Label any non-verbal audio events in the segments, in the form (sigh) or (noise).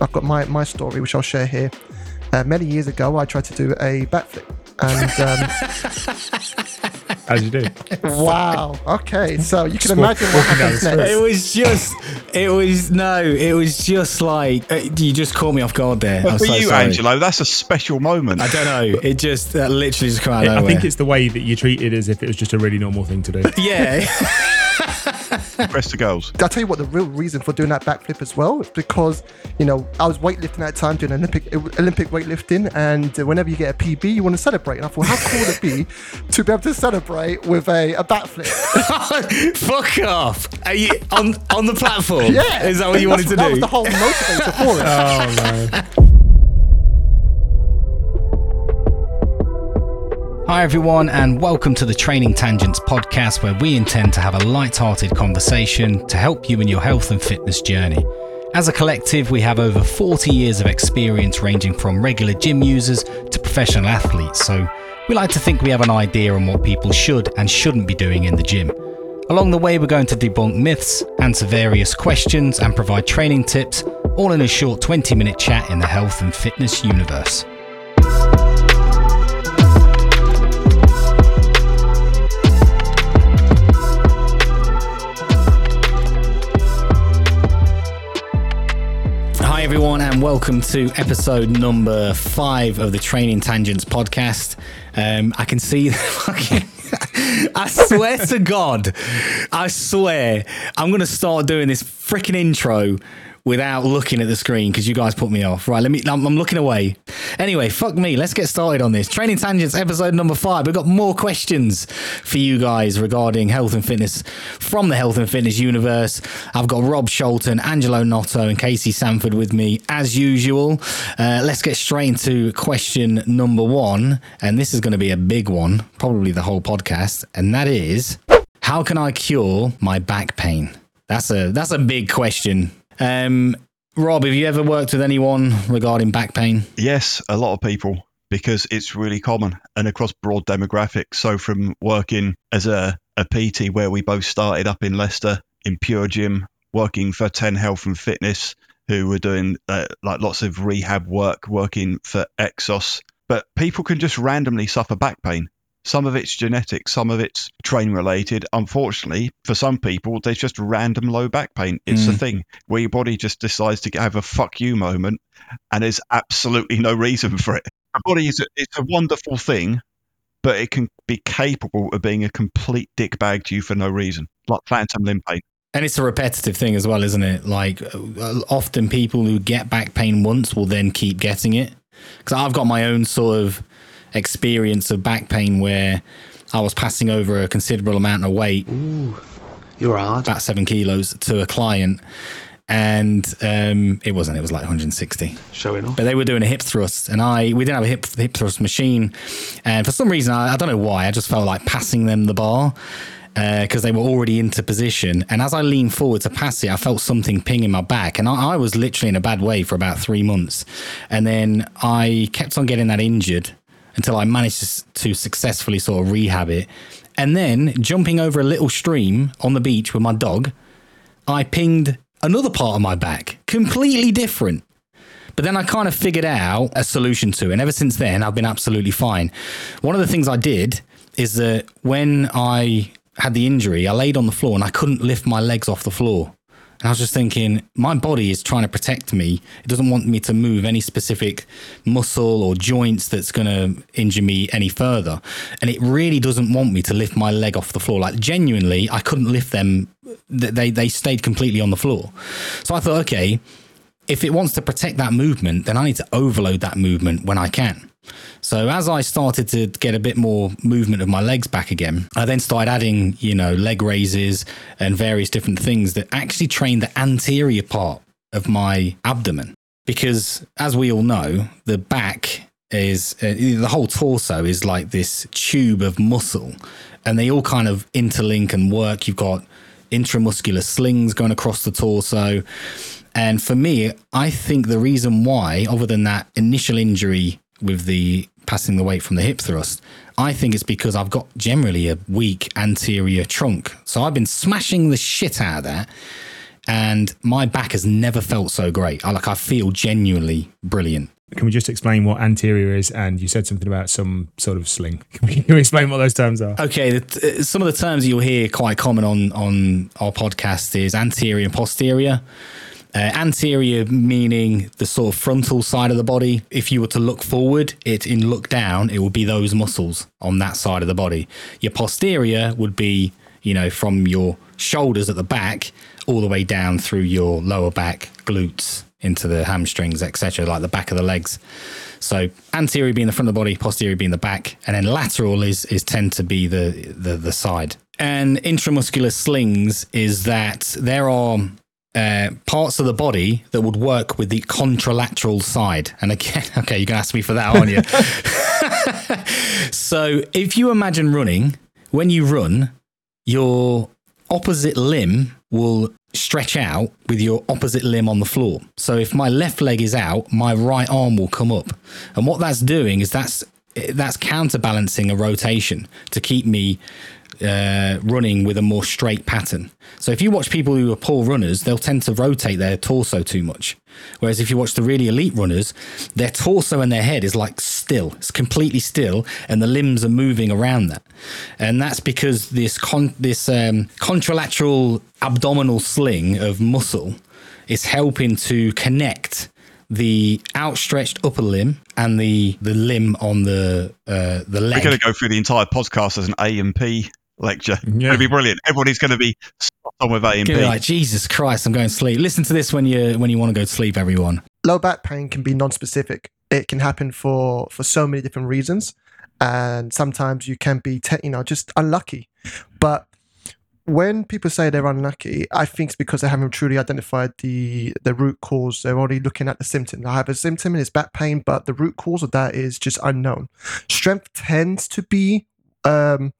I've got my my story, which I'll share here. Uh, many years ago, I tried to do a backflip, and um, (laughs) As you do. wow. Okay, so you can Just imagine walk- what happens next. It was just, it was no, it was just like uh, you just caught me off guard there. But I'm for so you, sorry. Angelo, that's a special moment. I don't know. It just that literally just came out of I nowhere. think it's the way that you treat it as if it was just a really normal thing to do. yeah. (laughs) Press the girls. I'll tell you what the real reason for doing that backflip as well is because you know I was weightlifting at the time doing Olympic Olympic weightlifting, and whenever you get a PB, you want to celebrate. And I thought, how cool would it be (laughs) to be able to celebrate with a, a backflip? (laughs) Fuck off. Are you on on the platform? Yeah, Is that what you wanted That's- to that do? was the whole motivator for it. (laughs) oh man. Hi, everyone, and welcome to the Training Tangents podcast, where we intend to have a light-hearted conversation to help you in your health and fitness journey. As a collective, we have over 40 years of experience ranging from regular gym users to professional athletes, so we like to think we have an idea on what people should and shouldn't be doing in the gym. Along the way, we're going to debunk myths, answer various questions, and provide training tips, all in a short 20 minute chat in the health and fitness universe. Everyone, and welcome to episode number five of the Training Tangents podcast. Um, I can see. (laughs) I swear to God, I swear, I'm going to start doing this freaking intro without looking at the screen because you guys put me off. Right, let me. I'm, I'm looking away. Anyway, fuck me. Let's get started on this. Training Tangents episode number five. We've got more questions for you guys regarding health and fitness from the health and fitness universe. I've got Rob Sholton, Angelo Notto, and Casey Sanford with me as usual. Uh, let's get straight into question number one, and this is going to be a big one, probably the whole podcast, and that is, how can I cure my back pain? That's a that's a big question. Um, Rob, have you ever worked with anyone regarding back pain? Yes, a lot of people because it's really common and across broad demographics. So from working as a, a PT where we both started up in Leicester in Pure Gym, working for 10 Health and Fitness, who were doing uh, like lots of rehab work, working for Exos. But people can just randomly suffer back pain. Some of it's genetic, some of it's train related. Unfortunately, for some people, there's just random low back pain. It's a Mm. thing where your body just decides to have a fuck you moment and there's absolutely no reason for it. The body is a, it's a wonderful thing, but it can be capable of being a complete dick bag to you for no reason, like phantom limb pain. And it's a repetitive thing as well, isn't it? Like uh, often people who get back pain once will then keep getting it. Because I've got my own sort of experience of back pain where I was passing over a considerable amount of weight, You're hard. about seven kilos, to a client. And um, it wasn't, it was like 160. Showing off. but they were doing a hip thrust and I we didn't have a hip hip thrust machine and for some reason I, I don't know why I just felt like passing them the bar because they were already into position and as I leaned forward to pass it I felt something ping in my back and I, I was literally in a bad way for about three months and then I kept on getting that injured until I managed to, successfully sort of rehab it and then jumping over a little stream on the beach with my dog I pinged another part of my back completely different but then I kind of figured out a solution to it. And ever since then, I've been absolutely fine. One of the things I did is that when I had the injury, I laid on the floor and I couldn't lift my legs off the floor. And I was just thinking, my body is trying to protect me. It doesn't want me to move any specific muscle or joints that's going to injure me any further. And it really doesn't want me to lift my leg off the floor. Like, genuinely, I couldn't lift them. They, they stayed completely on the floor. So I thought, okay, if it wants to protect that movement, then I need to overload that movement when I can. So as I started to get a bit more movement of my legs back again, I then started adding, you know, leg raises and various different things that actually train the anterior part of my abdomen. Because as we all know, the back is uh, the whole torso is like this tube of muscle and they all kind of interlink and work. You've got intramuscular slings going across the torso. And for me, I think the reason why, other than that initial injury with the passing the weight from the hip thrust, I think it's because I've got generally a weak anterior trunk. So I've been smashing the shit out of that. and my back has never felt so great. I like I feel genuinely brilliant. Can we just explain what anterior is? And you said something about some sort of sling. (laughs) Can we, can we explain what those terms are? Okay, the, uh, some of the terms you'll hear quite common on on our podcast is anterior and posterior. Uh, anterior meaning the sort of frontal side of the body. If you were to look forward, it in look down, it would be those muscles on that side of the body. Your posterior would be, you know, from your shoulders at the back all the way down through your lower back, glutes, into the hamstrings, etc., like the back of the legs. So anterior being the front of the body, posterior being the back, and then lateral is is tend to be the the, the side. And intramuscular slings is that there are uh, parts of the body that would work with the contralateral side. And again, (laughs) okay, you're gonna ask me for that, aren't you? (laughs) so if you imagine running, when you run, your opposite limb will stretch out with your opposite limb on the floor. So if my left leg is out, my right arm will come up. And what that's doing is that's that's counterbalancing a rotation to keep me uh, running with a more straight pattern. So if you watch people who are poor runners, they'll tend to rotate their torso too much. Whereas if you watch the really elite runners, their torso and their head is like still, it's completely still, and the limbs are moving around that. And that's because this con- this um, contralateral abdominal sling of muscle is helping to connect the outstretched upper limb and the the limb on the uh, the leg. We're going to go through the entire podcast as an A and P lecture. Yeah. It'll be brilliant. Everybody's going to be spot on with A and Gonna P. like Jesus Christ, I'm going to sleep. Listen to this when you when you want to go to sleep, everyone. low back pain can be non-specific. It can happen for for so many different reasons, and sometimes you can be, te- you know, just unlucky. But when people say they're unlucky, I think it's because they haven't truly identified the the root cause. They're already looking at the symptom. I have a symptom and it's back pain, but the root cause of that is just unknown. Strength tends to be um,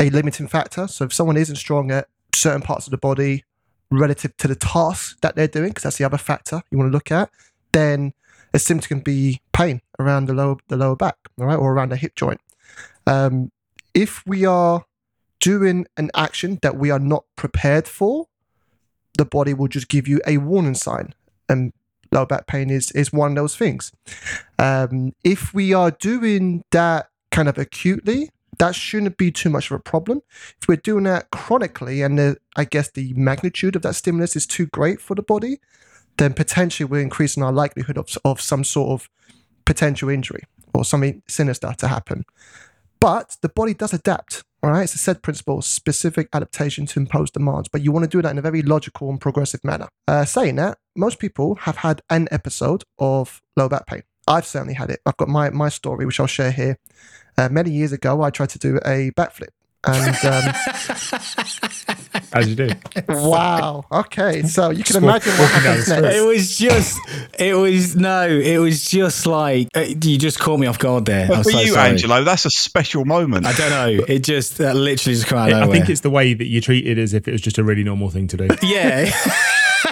a limiting factor. So if someone isn't strong at certain parts of the body relative to the task that they're doing, because that's the other factor you want to look at, then a symptom can be pain around the lower the lower back, all right, or around the hip joint. Um, if we are doing an action that we are not prepared for, the body will just give you a warning sign, and lower back pain is is one of those things. Um, if we are doing that kind of acutely, that shouldn't be too much of a problem. If we're doing that chronically, and the, I guess the magnitude of that stimulus is too great for the body, then potentially we're increasing our likelihood of, of some sort of potential injury or something sinister to happen. But the body does adapt. All right, it's a SAID principle, specific adaptation to impose demands, but you want to do that in a very logical and progressive manner. Uh, saying that, most people have had an episode of low back pain. I've certainly had it. I've got my my story, which I'll share here. Uh, many years ago, I tried to do a backflip, and um, (laughs) As you do. wow, okay, so you can imagine what walking happens next. It was just, it was no, it was just like uh, you just caught me off guard there. But I'm for so you, sorry. Angelo, that's a special moment. I don't know. It just that literally just came out of I think it's the way that you treat it as if it was just a really normal thing to do. yeah. (laughs)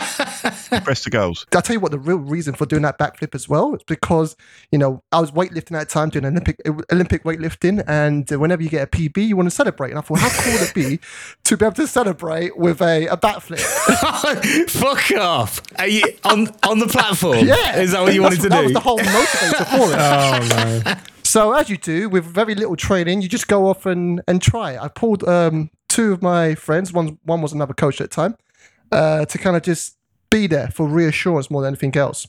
(laughs) Press the girls. I'll tell you what the real reason for doing that backflip as well. is because you know I was weightlifting at the time doing Olympic Olympic weightlifting, and whenever you get a PB, you want to celebrate. And I thought, how cool would it be (laughs) to be able to celebrate with a, a backflip? (laughs) Fuck off! Are you on on the platform? Yeah, is that what you wanted to That do? was the whole motivator for it. oh no. So as you do with very little training, you just go off and and try. I pulled um, two of my friends. One one was another coach at the time uh, to kind of just be there for reassurance more than anything else.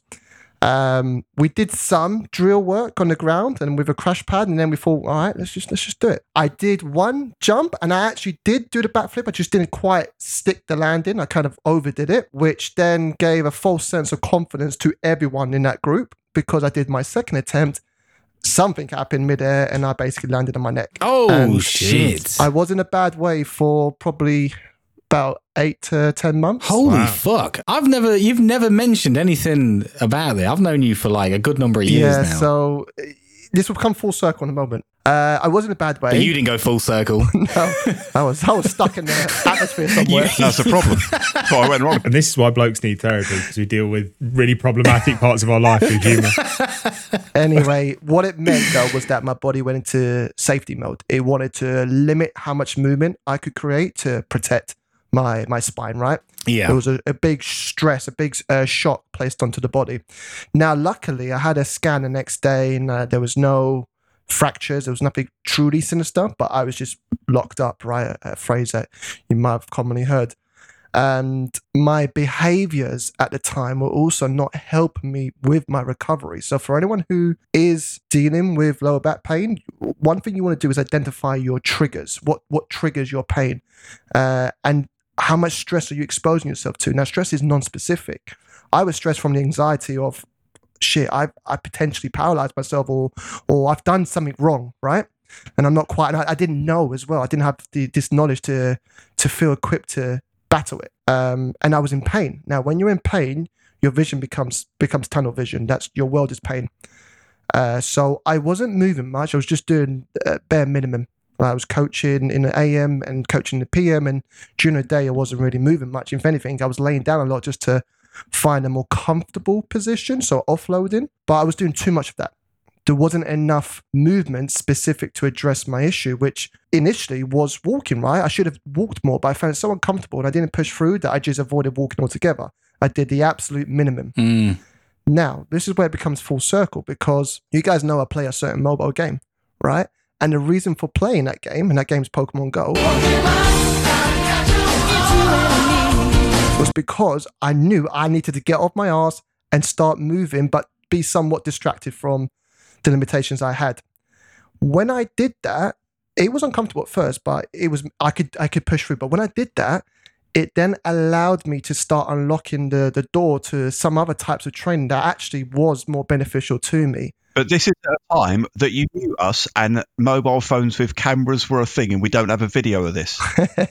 Um, we did some drill work on the ground and with a crash pad, and then we thought, all right, let's just let's just do it. I did one jump, and I actually did do the backflip. I just didn't quite stick the landing. I kind of overdid it, which then gave a false sense of confidence to everyone in that group because I did my second attempt. Something happened midair, and I basically landed on my neck. oh And shit! I was in a bad way for probably about eight to ten months. Holy Wow. fuck! I've never, you've never mentioned anything about it. I've known you for like a good number of years yeah, now. so this will come full circle in a moment. Uh, I was in a bad way. but you didn't go full circle. (laughs) no, I was I was stuck in the (laughs) atmosphere somewhere. That's the problem. (laughs) That's why I went wrong. And this is why blokes need therapy because we deal with really problematic parts of our life with humour. anyway, what it meant though was that my body went into safety mode. It wanted to limit how much movement I could create to protect my my spine, right? Yeah. It was a, a big stress, a big uh, shock placed onto the body. Now, luckily, I had a scan the next day and uh, there was no fractures. There was nothing truly sinister, but I was just locked up, right? A, a phrase that you might have commonly heard. And my behaviors at the time were also not helping me with my recovery. So, for anyone who is dealing with lower back pain, one thing you want to do is identify your triggers. What what triggers your pain, uh, and how much stress are you exposing yourself to? Now, stress is non-specific. I was stressed from the anxiety of shit. I I potentially paralyzed myself, or or I've done something wrong, right? And I'm not quite. I, I didn't know as well. I didn't have the, this knowledge to to feel equipped to battle it. Um, and I was in pain. Now, when you're in pain, your vision becomes becomes tunnel vision. That's your world is pain. Uh, so I wasn't moving much. I was just doing uh, bare minimum. I was coaching in the AM and coaching the PM, and during the day I wasn't really moving much. If anything, I was laying down a lot just to find a more comfortable position, so offloading. But I was doing too much of that. There wasn't enough movement specific to address my issue, which initially was walking, right? I should have walked more, but I found it so uncomfortable and I didn't push through that I just avoided walking altogether. I did the absolute minimum. Mm. Now, this is where it becomes full circle because you guys know I play a certain mobile game, right? And the reason for playing that game, and that game's Pokemon Go, was because I knew I needed to get off my ass and start moving, but be somewhat distracted from the limitations I had. When I did that, it was uncomfortable at first, but it was I could I could push through. But when I did that, it then allowed me to start unlocking the the door to some other types of training that actually was more beneficial to me. But this is at a time that you knew us and mobile phones with cameras were a thing, and we don't have a video of this.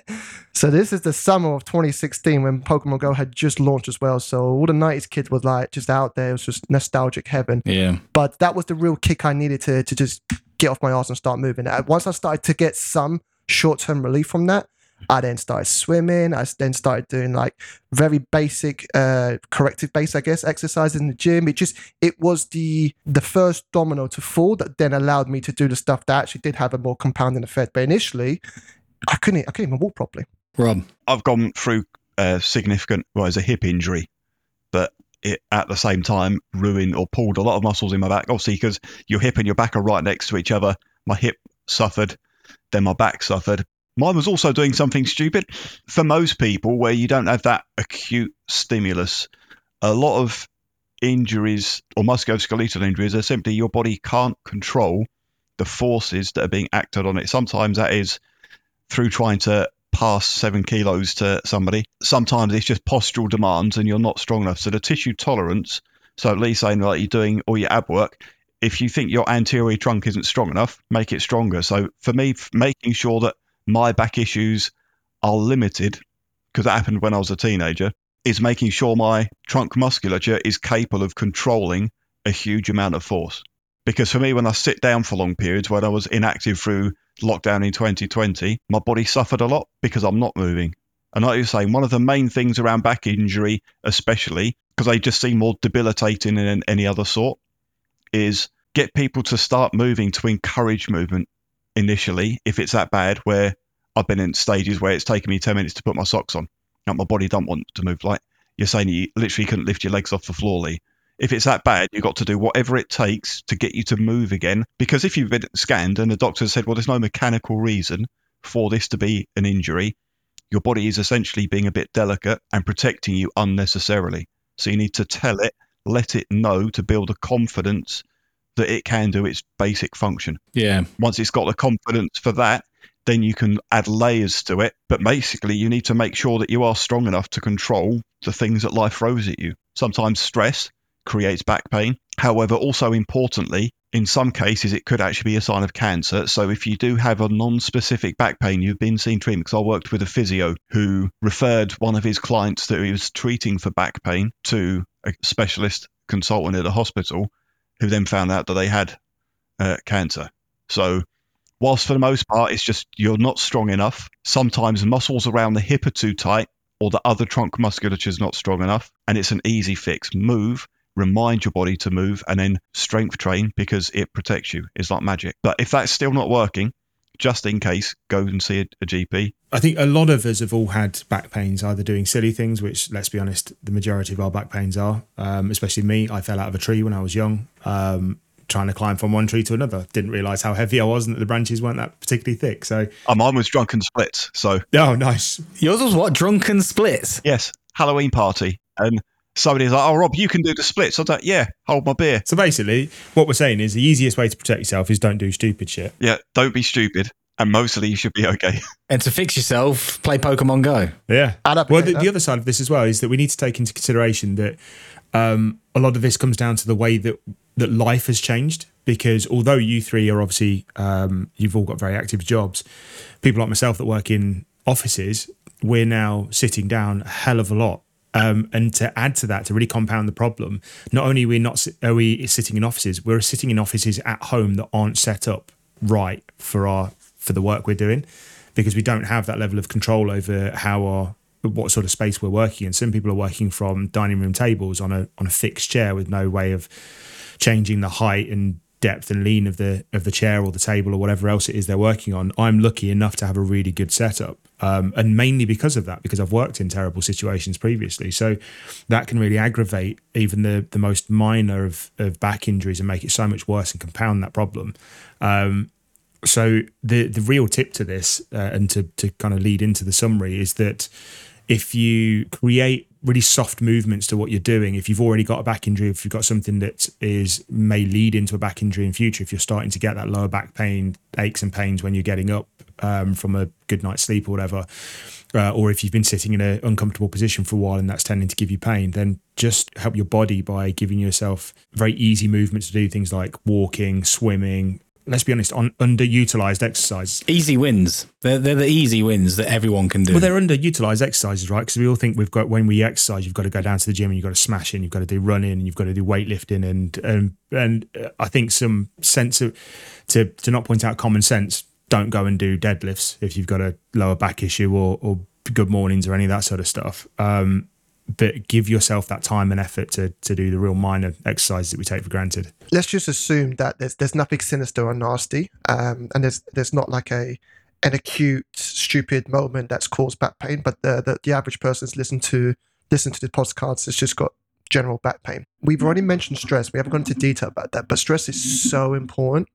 (laughs) so this is the summer of 2016 when Pokemon Go had just launched as well. So all the 90s kids were like just out there. It was just nostalgic heaven. Yeah. But that was the real kick I needed to to just get off my ass and start moving. Uh, Once I started to get some short term relief from that, I then started swimming. I then started doing like very basic uh, corrective base, I guess, exercises in the gym. It just it was the the first domino to fall that then allowed me to do the stuff that actually did have a more compounding effect. But initially, I couldn't I couldn't even walk properly. Rob. I've gone through a significant, well, it's a hip injury, but it at the same time ruined or pulled a lot of muscles in my back. Obviously, because your hip and your back are right next to each other. My hip suffered, then my back suffered. Mine was also doing something stupid. For most people, where you don't have that acute stimulus, a lot of injuries or musculoskeletal injuries are simply your body can't control the forces that are being acted on it. Sometimes that is through trying to pass seven kilos to somebody. Sometimes it's just postural demands and you're not strong enough. So the tissue tolerance, so at least saying like you're doing all your ab work, if you think your anterior trunk isn't strong enough, make it stronger. So for me, making sure that my back issues are limited, because that happened when I was a teenager, is making sure my trunk musculature is capable of controlling a huge amount of force. Because for me, when I sit down for long periods, when I was inactive through lockdown in 2020, my body suffered a lot because I'm not moving. And like you were saying, one of the main things around back injury, especially because they just seem more debilitating than any other sort, is get people to start moving to encourage movement initially if it's that bad where I've been in stages where it's taken me 10 minutes to put my socks on. Like my body don't want to move. Like you're saying you literally couldn't lift your legs off the floor, Lee. If it's that bad, you've got to do whatever it takes to get you to move again. Because if you've been scanned and the doctor said, well, there's no mechanical reason for this to be an injury, your body is essentially being a bit delicate and protecting you unnecessarily. So you need to tell it, let it know to build a confidence that it can do its basic function. Yeah. Once it's got the confidence for that, then you can add layers to it. But basically, you need to make sure that you are strong enough to control the things that life throws at you. Sometimes stress creates back pain. However, also importantly, in some cases, it could actually be a sign of cancer. So if you do have a non-specific back pain, you've been seen treatment. Because I worked with a physio who referred one of his clients that he was treating for back pain to a specialist consultant at a hospital, who then found out that they had uh, cancer. So whilst for the most part it's just you're not strong enough, sometimes muscles around the hip are too tight or the other trunk musculature is not strong enough, and it's an easy fix. Move, remind your body to move, and then strength train because it protects you. It's like magic. But if that's still not working, just in case, go and see a, a GP. I think a lot of us have all had back pains, either doing silly things, which let's be honest, the majority of our back pains are. Um, especially me, I fell out of a tree when I was young, um, trying to climb from one tree to another. Didn't realise how heavy I was and that the branches weren't that particularly thick. So, Oh, mine was drunken splits. So oh, nice. Yours was what? Drunken splits. yes, Halloween party, and somebody's like, "Oh, Rob, you can do the splits." I was like, "Yeah, hold my beer." So basically, what we're saying is the easiest way to protect yourself is don't do stupid shit. Yeah, don't be stupid, and mostly you should be okay. (laughs) And to fix yourself, play Pokemon Go. Yeah. I'd advocate Well, the, the other side of this as well is that we need to take into consideration that um, a lot of this comes down to the way that that life has changed. Because although you three are obviously um, you've all got very active jobs, people like myself that work in offices, we're now sitting down a hell of a lot. Um, and to add to that, to really compound the problem, not only are we not are we sitting in offices, we're sitting in offices at home that aren't set up right for our for the work we're doing because we don't have that level of control over how our what sort of space we're working in. Some people are working from dining room tables on a on a fixed chair with no way of changing the height and depth and lean of the of the chair or the table or whatever else it is they're working on. I'm lucky enough to have a really good setup, um, and mainly because of that, because I've worked in terrible situations previously. So that can really aggravate even the the most minor of of back injuries and make it so much worse and compound that problem. Um, so the the real tip to this uh, and to to kind of lead into the summary is that if you create really soft movements to what you're doing. If you've already got a back injury if you've got something that is may lead into a back injury in future if you're starting to get that lower back pain aches and pains when you're getting up um, from a good night's sleep or whatever uh, or if you've been sitting in an uncomfortable position for a while and that's tending to give you pain then just help your body by giving yourself very easy movements to do things like walking swimming let's be honest on underutilized exercises. Easy wins. They're, they're the easy wins that everyone can do. well, they're underutilized exercises, right? Because we all think we've got when we exercise, you've got to go down to the gym and you've got to smash in, you've got to do running, and you've got to do weightlifting, and and and uh, I think some sense of to to not point out common sense. Don't go and do deadlifts if you've got a lower back issue or or good mornings or any of that sort of stuff. Um, but give yourself that time and effort to to do the real minor exercises that we take for granted. let's just assume that there's there's nothing sinister or nasty, um, and there's there's not like a an acute stupid moment that's caused back pain, but the the, the average person's listened to listen to the podcast has just got general back pain. We've already mentioned stress. We haven't gone into detail about that, but stress is so important.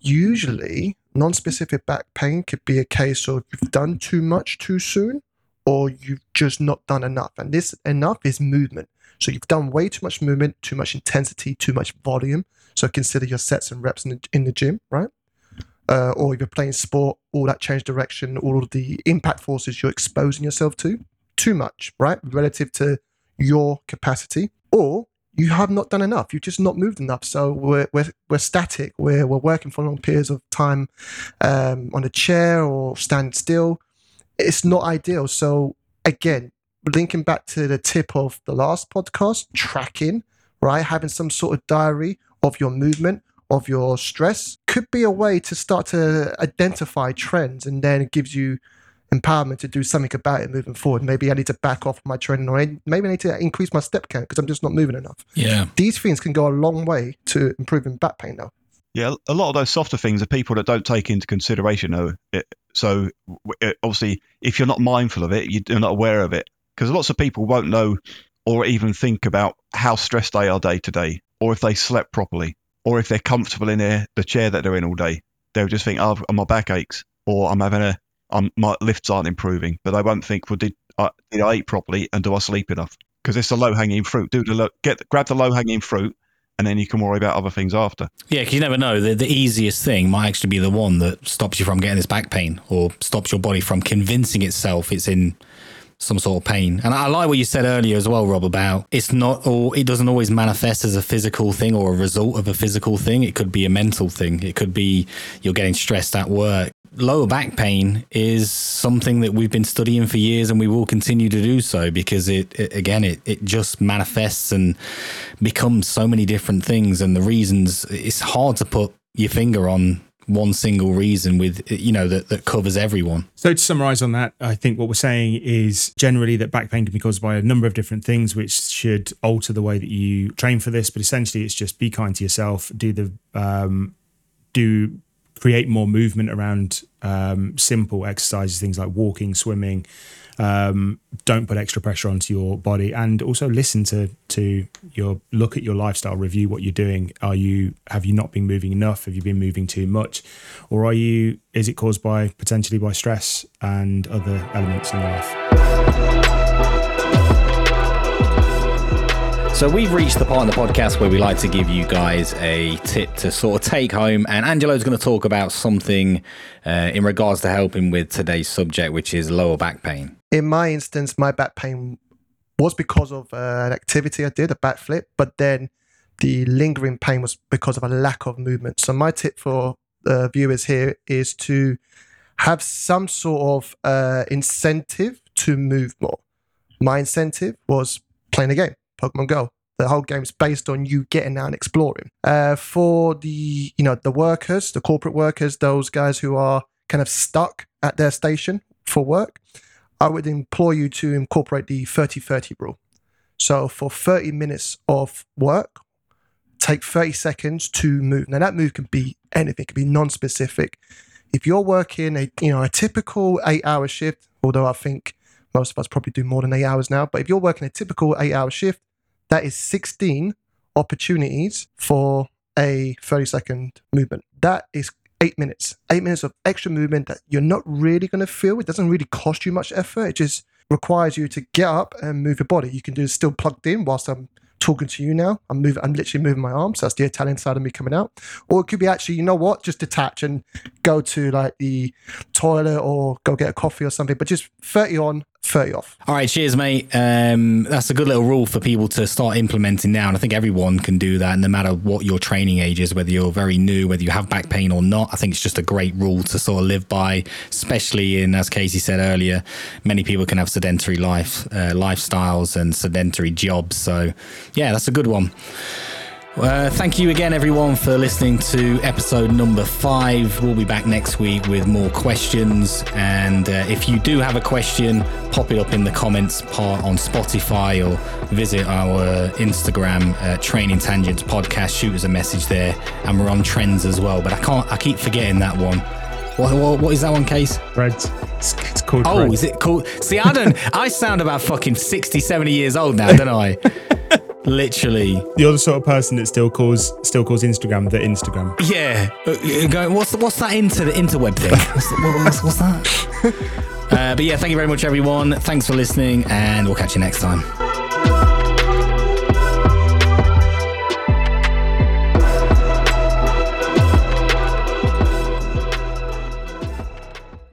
Usually, non-specific back pain could be a case of you've done too much too soon, or you've just not done enough. And this enough is movement. So you've done way too much movement, too much intensity, too much volume. So consider your sets and reps in the, in the gym, right? Uh, or if you're playing sport, all that change direction, all of the impact forces you're exposing yourself to, too much, right? Relative to your capacity. Or you have not done enough. You've just not moved enough. So we're, we're, we're static. We're, we're working for long periods of time um, on a chair or stand still. It's not ideal. So again, linking back to the tip of the last podcast, tracking, right? Having some sort of diary of your movement, of your stress could be a way to start to identify trends and then it gives you empowerment to do something about it moving forward. Maybe I need to back off my training or maybe I need to increase my step count because I'm just not moving enough. yeah. These things can go a long way to improving back pain now. Yeah, a lot of those softer things are people that don't take into consideration. Though, it, so obviously, if you're not mindful of it, you're not aware of it. Because lots of people won't know or even think about how stressed they are day to day, or if they slept properly, or if they're comfortable in their, the chair that they're in all day. They'll just think, "Oh, my back aches," or "I'm having a, I'm, my lifts aren't improving." But they won't think, "Well, did I, did I eat properly, and do I sleep enough?" Because it's the low hanging fruit. Do the lo- get grab the low hanging fruit, and then you can worry about other things after. Yeah, because you never know. The, the easiest thing might actually be the one that stops you from getting this back pain or stops your body from convincing itself it's in some sort of pain. And I like what you said earlier as well, Rob, about it's not all, it doesn't always manifest as a physical thing or a result of a physical thing. It could be a mental thing. It could be you're getting stressed at work. Lower back pain is something that we've been studying for years and we will continue to do so because it, it again, it, it just manifests and becomes so many different things. And the reasons, it's hard to put your finger on one single reason with, you know, that, that covers everyone. So to summarize on that, I think what we're saying is generally that back pain can be caused by a number of different things, which should alter the way that you train for this. But essentially, it's just be kind to yourself, do the um, do create more movement around um, simple exercises, things like walking, swimming. Um, don't put extra pressure onto your body, and also listen to to your look at your lifestyle, review what you're doing. Are you have you not been moving enough? Have you been moving too much, or are you? Is it caused by potentially by stress and other elements in your life? So we've reached the part in the podcast where we like to give you guys a tip to sort of take home, and Angelo's going to talk about something uh, in regards to helping with today's subject, which is lower back pain. In my instance, my back pain was because of uh, an activity I did, a backflip, but then the lingering pain was because of a lack of movement. So my tip for uh, viewers here is to have some sort of uh, incentive to move more. My incentive was playing a game. Pokemon Go. The whole game's based on you getting out and exploring. Uh, for the you know the workers, the corporate workers, those guys who are kind of stuck at their station for work, I would implore you to incorporate the 30-30 rule. So for 30 minutes of work, take 30 seconds to move. Now that move can be anything, it can be non-specific. If you're working a you know a typical eight-hour shift, although I think most of us probably do more than eight hours now, but if you're working a typical eight-hour shift, that is 16 opportunities for a 30 second movement. That is eight minutes, eight minutes of extra movement that you're not really going to feel. It doesn't really cost you much effort. It just requires you to get up and move your body. You can do still plugged in whilst I'm talking to you now. I'm moving, I'm literally moving my arms. So that's the Italian side of me coming out. Or it could be actually, you know what, just detach and go to like the toilet or go get a coffee or something, but just 30 on, 30 off. All right, cheers, mate. Um, that's a good little rule for people to start implementing now. And I think everyone can do that, no matter what your training age is, whether you're very new, whether you have back pain or not. I think it's just a great rule to sort of live by, especially in, as Casey said earlier, many people can have sedentary life uh, lifestyles and sedentary jobs. So, yeah, that's a good one. Uh, thank you again, everyone, for listening to episode number five. We'll be back next week with more questions. And uh, if you do have a question, pop it up in the comments part on Spotify or visit our Instagram, uh, Training Tangents Podcast. Shoot us a message there. And we're on trends as well. But I can't, I keep forgetting that one. What, what, what is that one, Case? Threads. It's, it's called. Oh, is it called? See, I don't, I sound about fucking 60, 70 years old now, don't I? (laughs) Literally. You're the sort of person that still calls still calls Instagram the Instagram. Yeah. Uh, Going, what's what's that into the interweb thing? (laughs) What's, what- what's, what's that? (laughs) Uh, but yeah, thank you very much, everyone. Thanks for listening, and we'll catch you next time.